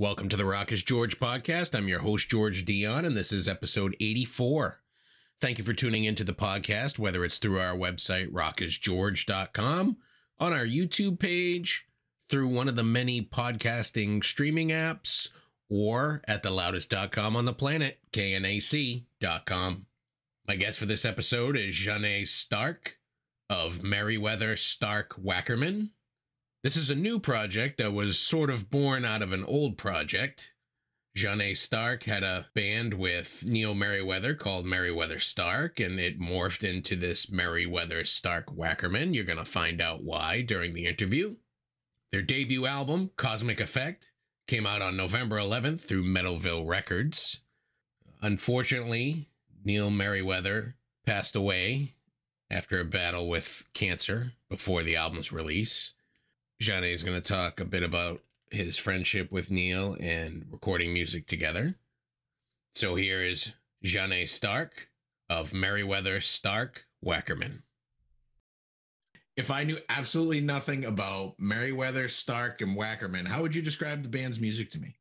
Welcome to the Rock is George podcast. I'm your host, George Dionne, and this is episode 84. Thank you for tuning into the podcast, whether it's through our website, rockisgeorge.com, on our YouTube page, through one of the many podcasting streaming apps, or at the loudest.com on the planet, knac.com. My guest for this episode is Janne Stark of Merryweather Stark Wackerman. This is a new project that was sort of born out of an old project. Janne Stark had a band with Neil Merryweather called Merryweather Stark, and it morphed into this Merryweather Stark Wackerman. You're going to find out why during the interview. Their debut album, Cosmic Affect, came out on November 11th through Metalville Records. Unfortunately, Neil Merryweather passed away after a battle with cancer before the album's release. Janne is going to talk a bit about his friendship with Neil and recording music together. So here is Janne Stark of Merryweather Stark Wackerman. If I knew absolutely nothing about Merryweather Stark and Wackerman, how would you describe the band's music to me?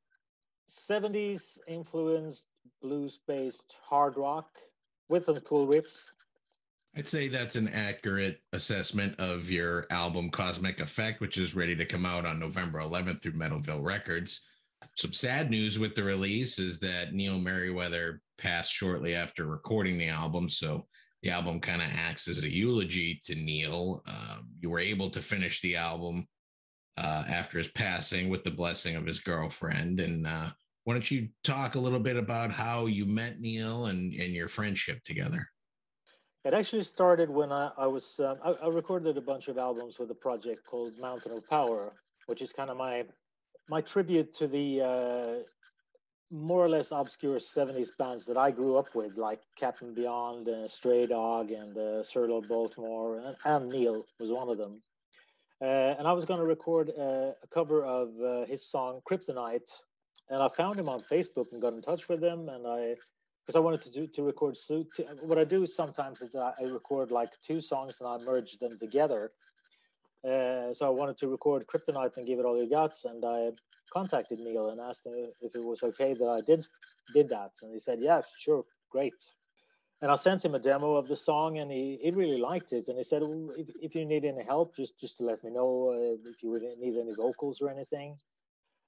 70s influenced blues based hard rock with some cool riffs. I'd say that's an accurate assessment of your album Cosmic Affect, which is ready to come out on November 11th through Metalville Records. Some sad news with the release is that Neil Merryweather passed shortly after recording the album. So the album kind of acts as a eulogy to Neil. Uh, you were able to finish the album uh, after his passing with the blessing of his girlfriend. And uh, why don't you talk a little bit about how you met Neil and, and your friendship together? It actually started when I, I was um, I, I, recorded a bunch of albums with a project called Mountain of Power, which is kind of my my tribute to the uh, more or less obscure '70s bands that I grew up with, like Captain Beyond, uh, Stray Dog, and uh, Baltimore, and, and, Neil was one of them. Uh, and I was going to record uh, a cover of uh, his song Kryptonite, and I found him on Facebook and got in touch with him, and I because I wanted to do to record. So to, what I do sometimes is I record like two songs and I merge them together. Uh, so I wanted to record Kryptonite and give it all you got, and I contacted Neil and asked him if it was okay that I did did that, and he said, "Yeah, sure, great." And I sent him a demo of the song, and he, he really liked it. And he said, well, if, if you need any help, just just to let me know uh, if you would need any vocals or anything."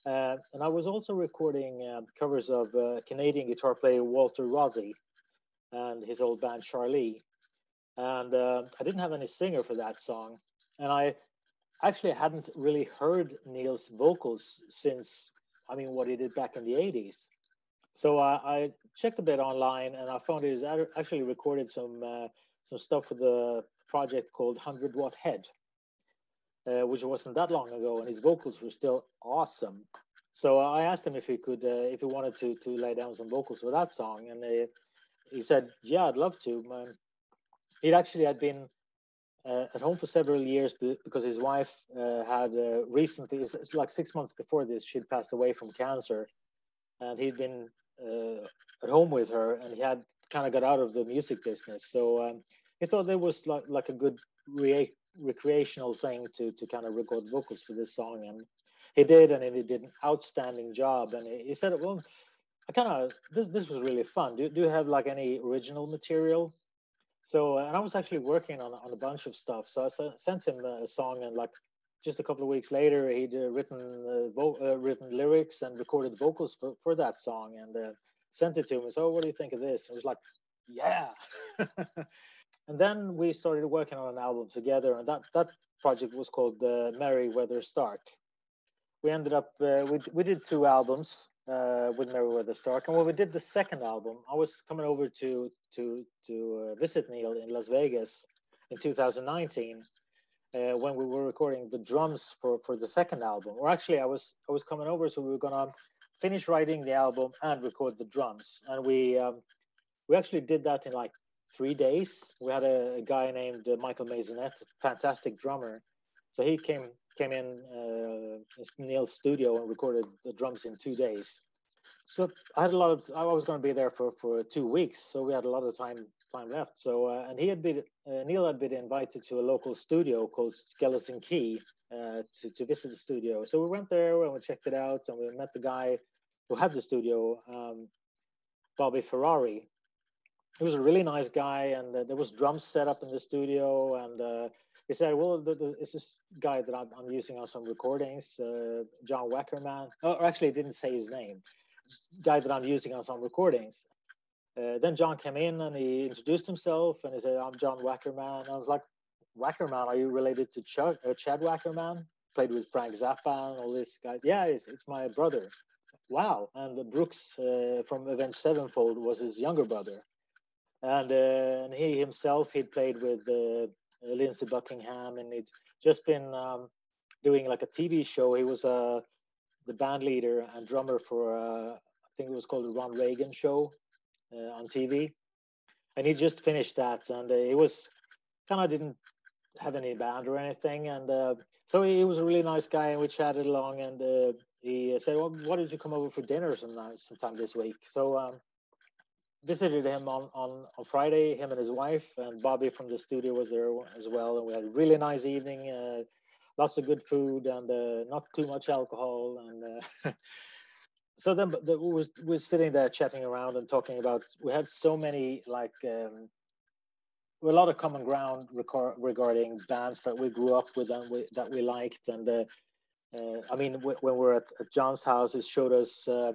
Uh, and I was also recording uh, covers of uh, Canadian guitar player Walter Rossi and his old band Charlie. And uh, I didn't have any singer for that song. And I actually hadn't really heard Neil's vocals since, I mean, what he did back in the 80s. So I checked a bit online and I found he's actually recorded some uh, some stuff for the project called 100 Watt Head uh, which wasn't that long ago, and his vocals were still awesome. So I asked him if he could, uh, if he wanted to, to lay down some vocals for that song, and uh, he said, "Yeah, I'd love to." Man. he'd actually had been uh, at home for several years because his wife uh, had uh, recently, it's like six months before this, she'd passed away from cancer, and he'd been at home with her, and he had kind of got out of the music business. So um, he thought there was like like a good re- recreational thing to to kind of record vocals for this song, and he did, and he did an outstanding job. And he said, "Well, I kind of this this was really fun. Do do you have like any original material?" So, and I was actually working on on a bunch of stuff. So I sent him a song, and like just a couple of weeks later, he'd uh, written uh, uh, written lyrics and recorded vocals for, for that song, and uh, sent it to me. So, what do you think of this? It was like, yeah. And then we started working on an album together, and that that project was called uh, Merryweather Stark. We ended up uh, we we did two albums uh, with Merryweather Stark, and when we did the second album, I was coming over to to to uh, visit Neil in Las Vegas in 2019 uh, when we were recording the drums for for the second album. Or actually, I was I was coming over, so we were gonna finish writing the album and record the drums, and we um, we actually did that in like three days. We had a, a guy named uh, Michael Maisonette, fantastic drummer. So he came came in uh, Neil's studio and recorded the drums in two days. So I had a lot of. I was going to be there for for two weeks, so we had a lot of time time left. So, uh, and he had been, uh, Neil had been invited to a local studio called Skeleton Key uh, to, to visit the studio. So we went there and we checked it out and we met the guy who had the studio, um, Bobby Ferrari. He was a really nice guy and uh, there was drums set up in the studio and uh, he said, well, the, the, it's this guy that I'm, I'm, using on some recordings, uh, John Wackerman. Oh, actually, he didn't say his name. Guy that I'm using on some recordings. Uh, then John came in and he introduced himself and he said, I'm John Wackerman. I was like, Wackerman, are you related to Ch- uh, Chad Wackerman? Played with Frank Zappa and all these guys. Yeah, it's, it's my brother. Wow. And Brooks uh, from Avenged Sevenfold was his younger brother. And, uh, and he himself, he'd played with uh, Lindsey Buckingham and he'd just been um, doing like a TV show. He was uh, the band leader and drummer for, uh, I think it was called the Ron Reagan Show uh, on TV, and he just finished that, and uh, he was kind of didn't have any band or anything, and uh, so he, was a really nice guy, and we chatted along, and uh, he said, "Well, why don't you come over for dinner sometime, sometime this week?" So. Um, visited him on, on, on Friday, him and his wife, and Bobby from the studio was there as well. And we had a really nice evening, uh, lots of good food and uh, not too much alcohol. And uh, so then the, we was sitting there chatting around and talking about we had so many like um, a lot of common ground regarding bands that we grew up with and we, that we liked and uh, uh, I mean w- when we are at, at, John's house it showed us uh,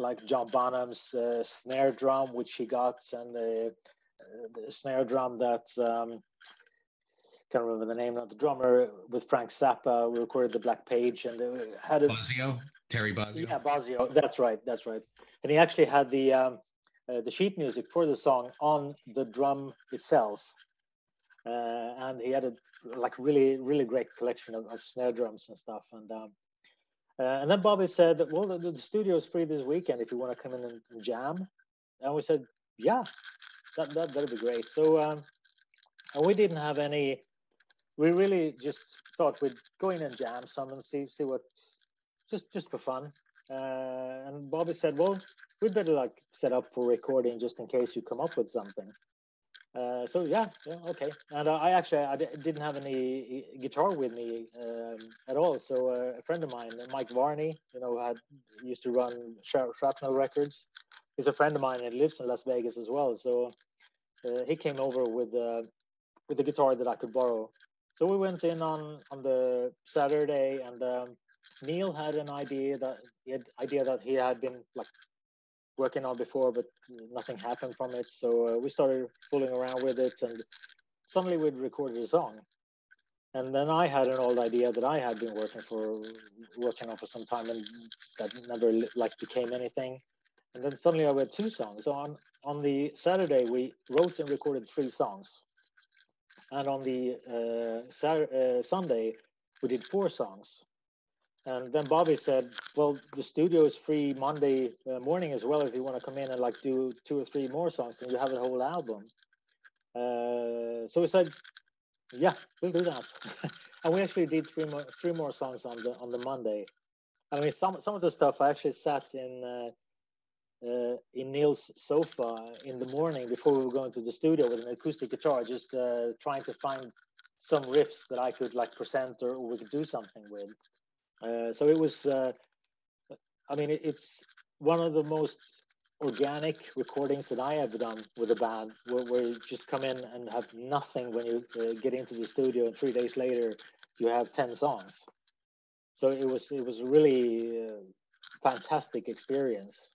like John Bonham's uh, snare drum which he got and the, the snare drum that um, can't remember the name of the drummer with Frank Zappa. We recorded the Black Page and had a Terry Bozzio. Yeah, Bozzio. That's right. That's right. And he actually had the um, uh, the sheet music for the song on the drum itself, uh, and he had a like really really great collection of, of snare drums and stuff. And um, uh, and then Bobby said, "Well, the, the studio is free this weekend if you want to come in and, and jam." And we said, "Yeah, that that that'd be great." So. Um, and we didn't have any we really just thought we'd go in and jam some and see see what just just for fun. Uh, and Bobby said, "Well, we'd better like set up for recording just in case you come up with something." Uh, so yeah, yeah, okay. And uh, I actually I d- didn't have any guitar with me um, at all. So uh, a friend of mine, Mike Varney, you know, had used to run Shrapnel Records. He's a friend of mine and lives in Las Vegas as well. So uh, he came over with uh, with the guitar that I could borrow so we went in on on the Saturday, and um, Neil had an idea that he had idea that he had been like working on before, but nothing happened from it. So uh, we started fooling around with it, and suddenly we'd recorded a song. And then I had an old idea that I had been working for, working on for some time, and that never like became anything. And then suddenly I had two songs. So on on the Saturday we wrote and recorded three songs and on the uh, Saturday, uh, Sunday we did four songs. And then Bobby said, "Well, the studio is free Monday uh, morning as well. If you want to come in and like do two or three more songs, then you have a whole album." Uh, so we said, "Yeah, we'll do that." and we actually did three more three more songs on the on the Monday. I mean, some some of the stuff I actually sat in uh, uh, in Neil's sofa in the morning before we were going to the studio with an acoustic guitar, just uh, trying to find some riffs that I could like present or, we could do something with. Uh, so it was, uh, I mean, it, it's one of the most organic recordings that I ever done with a band, where, where you just come in and have nothing when you uh, get into the studio, and three days later you have ten songs. So it was it was really uh, fantastic experience.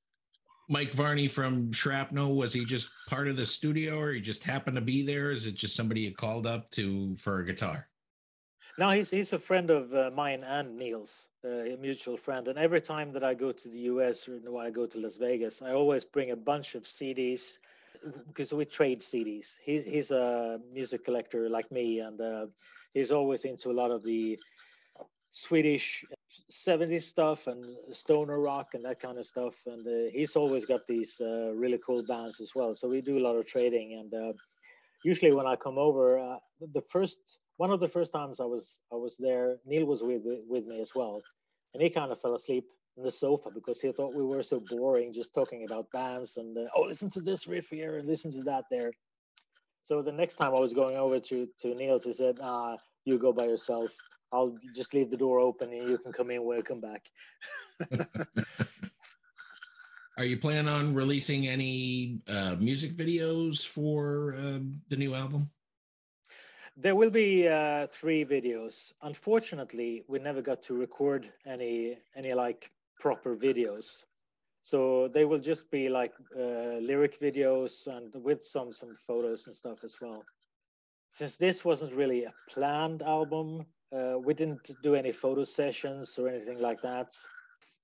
Mike Varney from Shrapnel, was he just part of the studio or he just happened to be there? Is it just somebody you called up to for a guitar? No, he's he's a friend of uh, mine and Neil's, uh, a mutual friend. And every time that I go to the US or when I go to Las Vegas, I always bring a bunch of CDs because we trade CDs. He's he's a music collector like me, and uh, he's always into a lot of the Swedish 70s stuff and stoner rock and that kind of stuff. And uh, he's always got these uh, really cool bands as well. So we do a lot of trading. And uh, usually when I come over, the first one of the first times I was I was there, Neil was with with me as well, and he kind of fell asleep in the sofa because he thought we were so boring, just talking about bands and uh, oh, listen to this riff here and listen to that there. So the next time I was going over to to Niels, he said, "Ah, you go by yourself. I'll just leave the door open and you can come in when I come back." Are you planning on releasing any uh, music videos for uh, the new album? There will be uh, three videos. Unfortunately, we never got to record any any like proper videos, so they will just be like uh, lyric videos and with some some photos and stuff as well. Since this wasn't really a planned album, uh, we didn't do any photo sessions or anything like that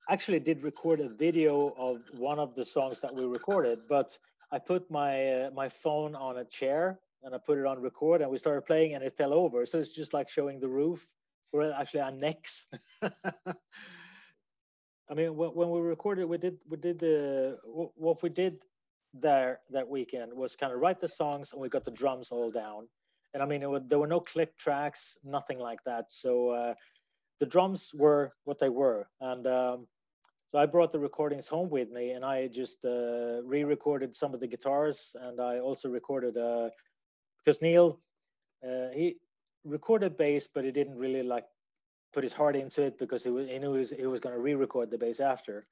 actually did record a video of one of the songs that we recorded, but I put my uh, my phone on a chair and I put it on record, and we started playing, and it fell over. So it's just like showing the roof, or actually our necks. I mean, when we recorded, we did we did the what we did there that weekend was kind of write the songs, and we got the drums all down. And I mean, was, there were no click tracks, nothing like that. So uh, the drums were what they were, and um, so I brought the recordings home with me, and I just uh, re-recorded some of the guitars, and I also recorded uh, because Neil uh, he recorded bass, but he didn't really like put his heart into it because he, was, he knew he was, he was going to re-record the bass after.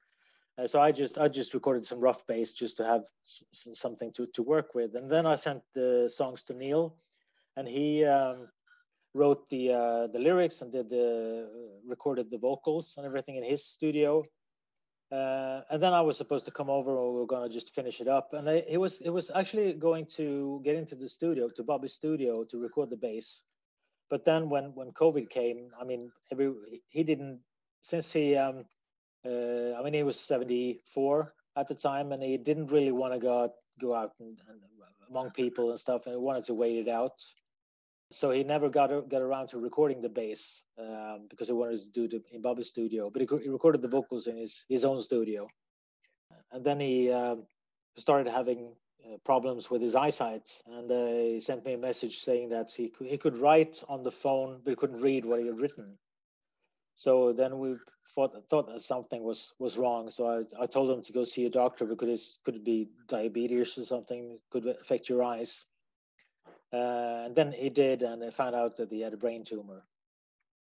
Uh, so I just I just recorded some rough bass just to have s- something to to work with, and then I sent the songs to Neil, and he um, wrote the uh, the lyrics and did the recorded the vocals and everything in his studio. Uh, and then I was supposed to come over, or we are gonna just finish it up. And it was it was actually going to get into the studio to Bobby's studio to record the bass. But then when when COVID came, I mean, every he didn't since he um, uh, I mean he was 74 at the time, and he didn't really want to go go out and, and among people and stuff, and he wanted to wait it out so he never got got around to recording the bass um, because he wanted to do it in Bobby's studio. But he, he, recorded the vocals in his his own studio, and then he uh, started having uh, problems with his eyesight. And uh, he sent me a message saying that he could, he could write on the phone, but he couldn't read what he had written. So then we thought thought that something was was wrong. So I, I told him to go see a doctor because it could be diabetes or something could affect your eyes. Uh, and then he did, and they found out that he had a brain tumor.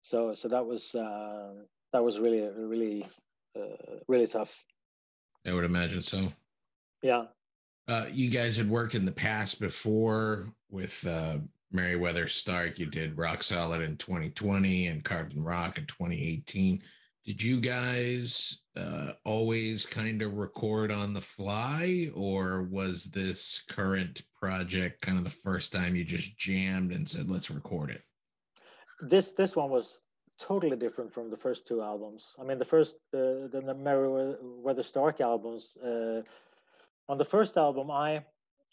So, so that was uh, that was really, really, uh, really tough. I would imagine so. Yeah. Uh, you guys had worked in the past before with uh, Merryweather Stark. You did Rock Solid in 2020 and Carved in Rock in 2018 did you guys uh, always kind of record on the fly or was this current project kind of the first time you just jammed and said let's record it this this one was totally different from the first two albums. I mean the first uh, the Merryweather Stark albums uh, on the first album i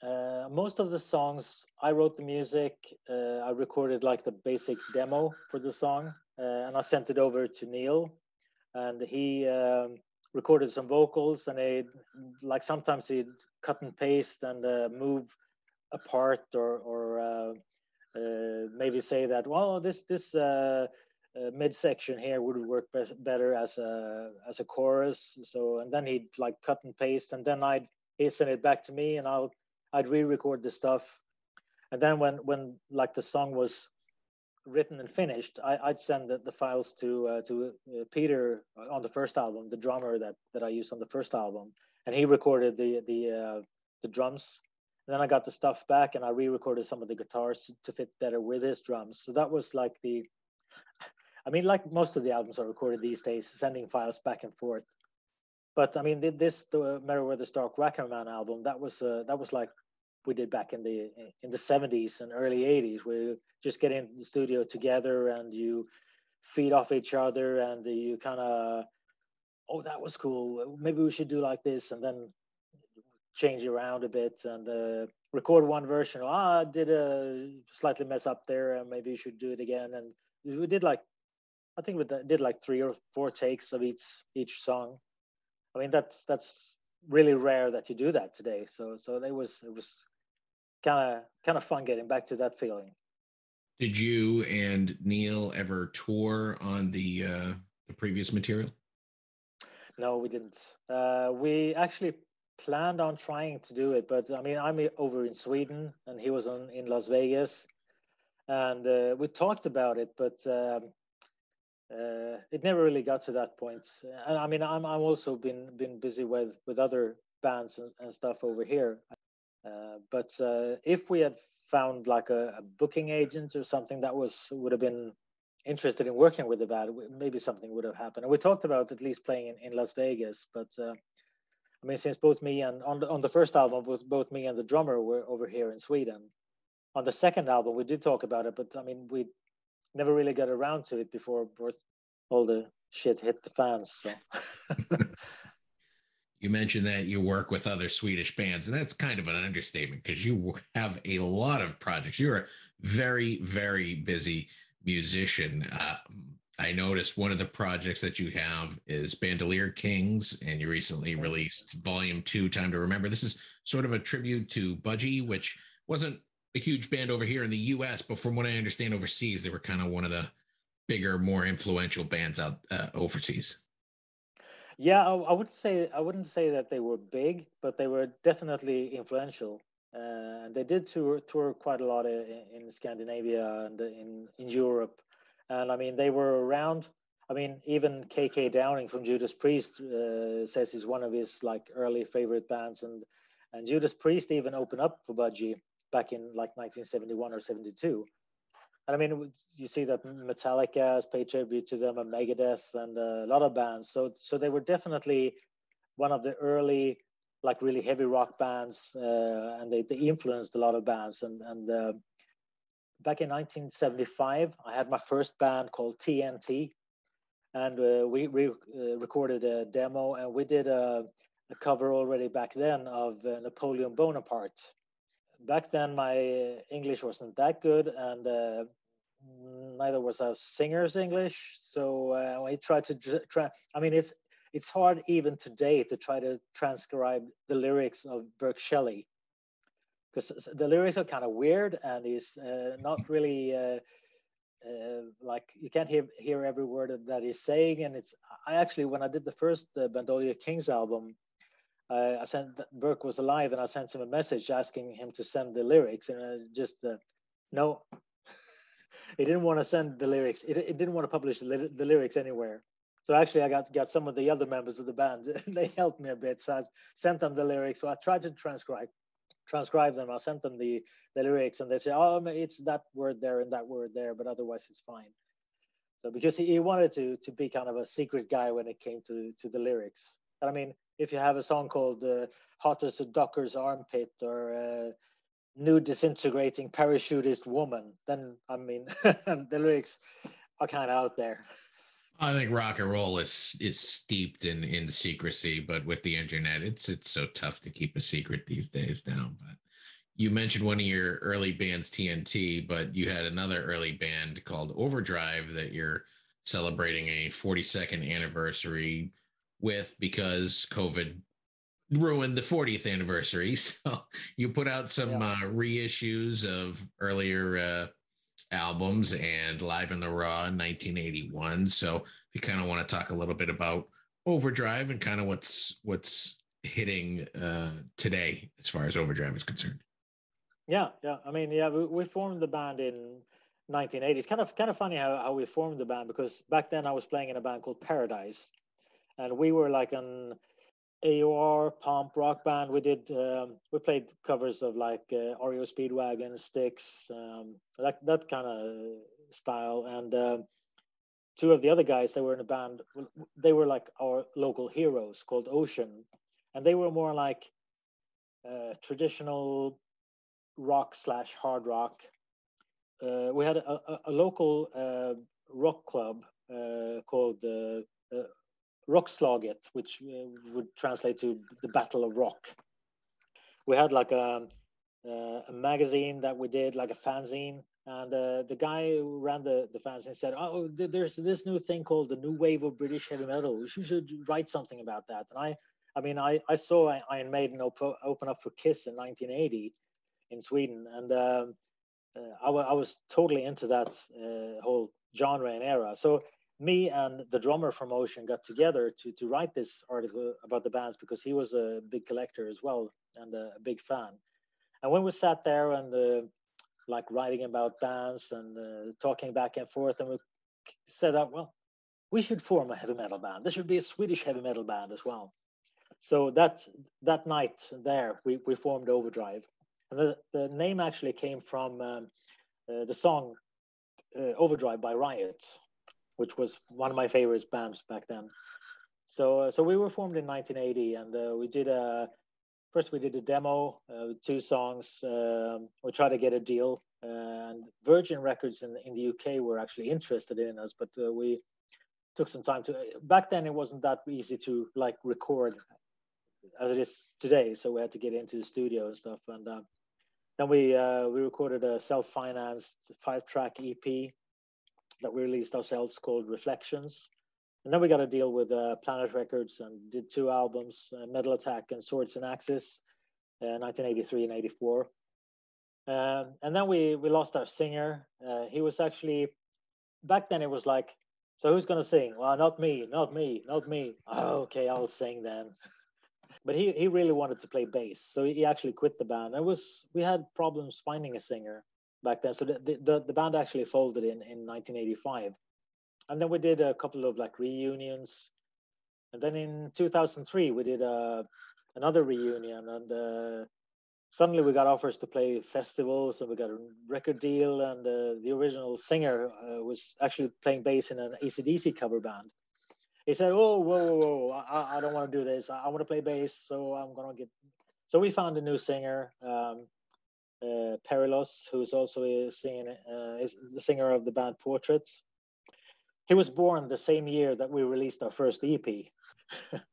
uh, most of the songs i wrote the music uh, i recorded like the basic demo for the song uh, and i sent it over to neil and he um, recorded some vocals and he like sometimes he'd cut and paste and uh, move a part or or uh, uh, maybe say that well this this uh, uh, midsection here would work better as a as a chorus. So and then he'd like cut and paste and then I'd he send it back to me and I'll I'd re-record the stuff. And then when when like the song was written and finished, I, would send the, the, files to uh, to uh, Peter on the first album, the drummer that that I used on the first album, and he recorded the the uh, the drums. And then I got the stuff back, and I re-recorded some of the guitars to, fit better with his drums. So that was like the, I mean, like most of the albums are recorded these days, sending files back and forth. But I mean, this the Merryweather Stark Wackerman album that was uh, that was like we did back in the in the 70s and early 80s we just get in the studio together and you feed off each other and you kind of oh that was cool. Maybe we should do like this and then change around a bit and uh, record one version. Oh, i did a slightly mess up there and maybe you should do it again. And we did like i think we did like three or four takes of each each song. I mean that's that's really rare that you do that today. So so it was it was kind of kind of fun getting back to that feeling. Did you and Neil ever tour on the uh, the previous material? no, we didn't. Uh, we actually planned on trying to do it, but I mean, I'm over in Sweden and he was on, in Las Vegas, and uh, we talked about it, but um, uh, it never really got to that point. And I mean, I'm I'm also been been busy with with other bands and, and stuff over here. Uh, but uh, if we had found like a, a, booking agent or something that was would have been interested in working with the band, maybe something would have happened. And we talked about at least playing in, in Las Vegas, but uh, I mean, since both me and on the, on the first album, both, both me and the drummer were over here in Sweden. On the second album, we did talk about it, but I mean, we never really got around to it before all the shit hit the fans. So. you mentioned that you work with other Swedish bands, and that's kind of an understatement because you have a lot of projects. You're a very, very busy musician. Uh, I noticed one of the projects that you have is Bandolier Kings, and you recently released Volume Two, Time to Remember. This is sort of a tribute to Budgie, which wasn't a huge band over here in the U.S., but from what I understand overseas, they were kind of one of the bigger, more influential bands out uh, overseas. Yeah, I, I, would say I wouldn't say that they were big, but they were definitely influential. Uh, and they did tour tour quite a lot in, in Scandinavia and in in Europe. And I mean, they were around. I mean, even KK Downing from Judas Priest uh, says he's one of his like early favorite bands, and and Judas Priest even opened up for Budgie back in like 1971 or 72. And I mean, you see that Metallica has paid tribute to them, and Megadeth, and a lot of bands. So, so they were definitely one of the early, like really heavy rock bands, uh, and they, they influenced a lot of bands. And and uh, back in 1975, I had my first band called TNT, and uh, we we uh, recorded a demo, and we did a, a cover already back then of uh, Napoleon Bonaparte back then my English wasn't that good, and uh, neither was our singer's English. So uh, we tried to try. I mean, it's it's hard even today to try to transcribe the lyrics of Burke Shelley because the lyrics are kind of weird and he's uh, not really uh, uh, like you can't hear hear every word that he's saying. And it's I actually when I did the first uh, Bandolier Kings album, I sent Burke was alive, and I sent him a message asking him to send the lyrics, and I just uh, no, he didn't want to send the lyrics. It, it didn't want to publish the, the, lyrics anywhere. So actually, I got got some of the other members of the band. they helped me a bit. So I sent them the lyrics. So I tried to transcribe transcribe them. I sent them the the lyrics, and they say, "Oh, it's that word there and that word there, but otherwise it's fine." So because he, he wanted to to be kind of a secret guy when it came to to the lyrics. And I mean, if you have a song called uh, "Hot as a Docker's Armpit" or uh, "Nude Disintegrating Parachutist Woman," then I mean the lyrics are kind of out there. I think rock and roll is is steeped in in secrecy, but with the internet, it's it's so tough to keep a secret these days now. But you mentioned one of your early bands, TNT, but you had another early band called Overdrive that you're celebrating a 42nd anniversary with because COVID ruined the 40th anniversary. So you put out some yeah. uh, reissues of earlier uh, albums and Live in the Raw in 1981. So if you kind of want to talk a little bit about Overdrive and kind of what's what's hitting uh, today as far as Overdrive is concerned. Yeah, yeah. I mean, yeah, we, we formed the band in 1980. It's kind of kind of funny how, how we formed the band because back then I was playing in a band called Paradise, and we were like an AOR pomp rock band. We did um, we played covers of like uh, REO Speedwagon, Styx, um, that that kind of style. And uh, two of the other guys they were in a band, they were like our local heroes called Ocean, and they were more like uh, traditional rock slash hard rock. Uh, we had a, a, a local uh, rock club uh, called uh, Rockslaget, which uh, would translate to the Battle of Rock. We had like a, uh, a magazine that we did, like a fanzine, and uh, the guy who ran the, the fanzine said, "Oh, there's this new thing called the New Wave of British Heavy Metal. You should write something about that." And I, I mean, I, I saw Iron Maiden open up for Kiss in 1980 in Sweden, and um, uh, I, I was totally into that uh, whole genre and era. So me and the drummer from Ocean got together to to write this article about the bands because he was a big collector as well and a, big fan. And when we sat there and uh, like writing about bands and uh, talking back and forth, and we said, "Up, well, we should form a heavy metal band. There should be a Swedish heavy metal band as well." So that that night there, we we formed Overdrive, and the the name actually came from um, uh, the song uh, Overdrive by Riot, which was one of my favorite bands back then. So uh, so we were formed in 1980, and uh, we did a first we did a demo uh, with two songs. Um, we tried to get a deal, and Virgin Records in in the UK were actually interested in us, but uh, we took some time to. Back then, it wasn't that easy to like record as it is today, so we had to get into the studio and stuff, and. Uh, then we uh, we recorded a self-financed five-track EP that we released ourselves called Reflections, and then we got a deal with uh, Planet Records and did two albums, uh, Metal Attack and Swords and Axis, Axes, 1983 uh, and 84. Um, and then we we lost our singer. Uh, he was actually back then. It was like, so who's gonna sing? Well, not me, not me, not me. Oh, okay, I'll sing then. but he, he really wanted to play bass so he actually quit the band it was we had problems finding a singer back then so the, the, the band actually folded in in 1985 and then we did a couple of like reunions and then in 2003 we did a uh, another reunion and uh, suddenly we got offers to play festivals and we got a record deal and uh, the original singer uh, was actually playing bass in an acdc cover band he said, "Oh, whoa, whoa, whoa! I, I don't want to do this. I, I want to play bass, so I'm gonna get." So we found a new singer, um, uh, Perilos, who's also a singing, uh, is the singer of the band Portraits. He was born the same year that we released our first EP.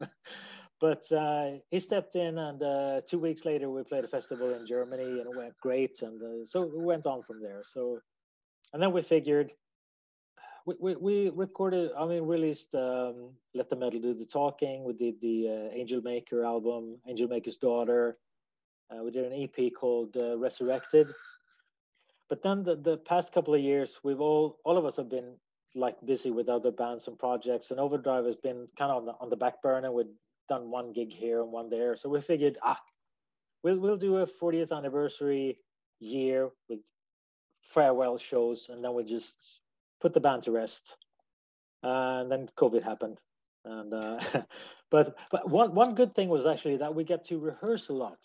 but uh, he stepped in, and uh, two weeks later, we played a festival in Germany, and it went great. And uh, so we went on from there. So, and then we figured we, we, we recorded, I mean, released um, Let the Metal Do the Talking. We did the uh, Angel Maker album, Angel Maker's Daughter. Uh, we did an EP called uh, Resurrected. But then the, the past couple of years, we've all, all of us have been like busy with other bands and projects, and Overdrive has been kind of on the, on the back burner. We've done one gig here and one there. So we figured, ah, we'll, we'll do a 40th anniversary year with farewell shows, and then we just put the band to rest. and then COVID happened. And uh, but but one one good thing was actually that we get to rehearse a lot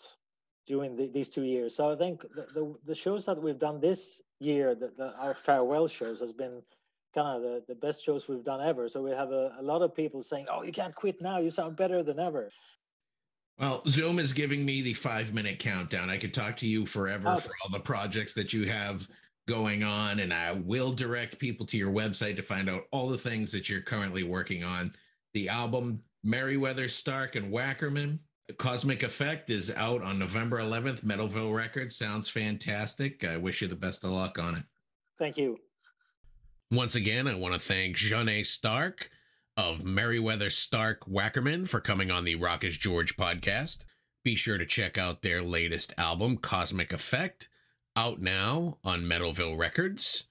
during the, these two years. So I think the, the, the shows that we've done this year, the, our farewell shows, has been kind of the, the best shows we've done ever. So we have a, a lot of people saying, "Oh, you can't quit now. You sound better than ever." Well, Zoom is giving me the five minute countdown. I could talk to you forever okay. for all the projects that you have going on, and I will direct people to your website to find out all the things that you're currently working on. The album Merryweather, Stark, and Wackerman. Cosmic Affect is out on November 11th, Metalville Records. Sounds fantastic. I wish you the best of luck on it. Thank you. Once again, I want to thank Janne Stark of Merryweather Stark Wackerman for coming on the Rock is George podcast. Be sure to check out their latest album, Cosmic Affect out now on Metalville Records.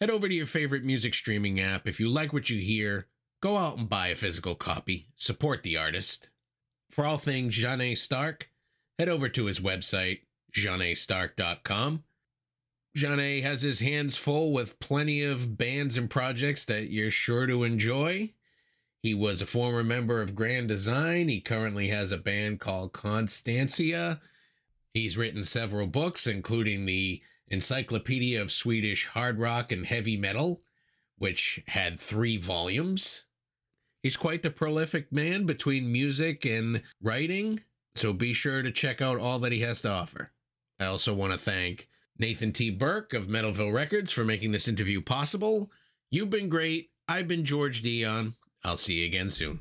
Head over to your favorite music streaming app. If you like what you hear, go out and buy a physical copy. Support the artist. For all things Janne Stark, head over to his website, jannestark.com. Janne has his hands full with plenty of bands and projects that you're sure to enjoy. He was a former member of Grand Design. He currently has a band called Constancia He's written several books, including the Encyclopedia of Swedish Hard Rock and Heavy Metal, which had three volumes. He's quite the prolific man between music and writing, so be sure to check out all that he has to offer. I also want to thank Nathan T. Burke of Metalville Records for making this interview possible. You've been great. I've been George Dionne. I'll see you again soon.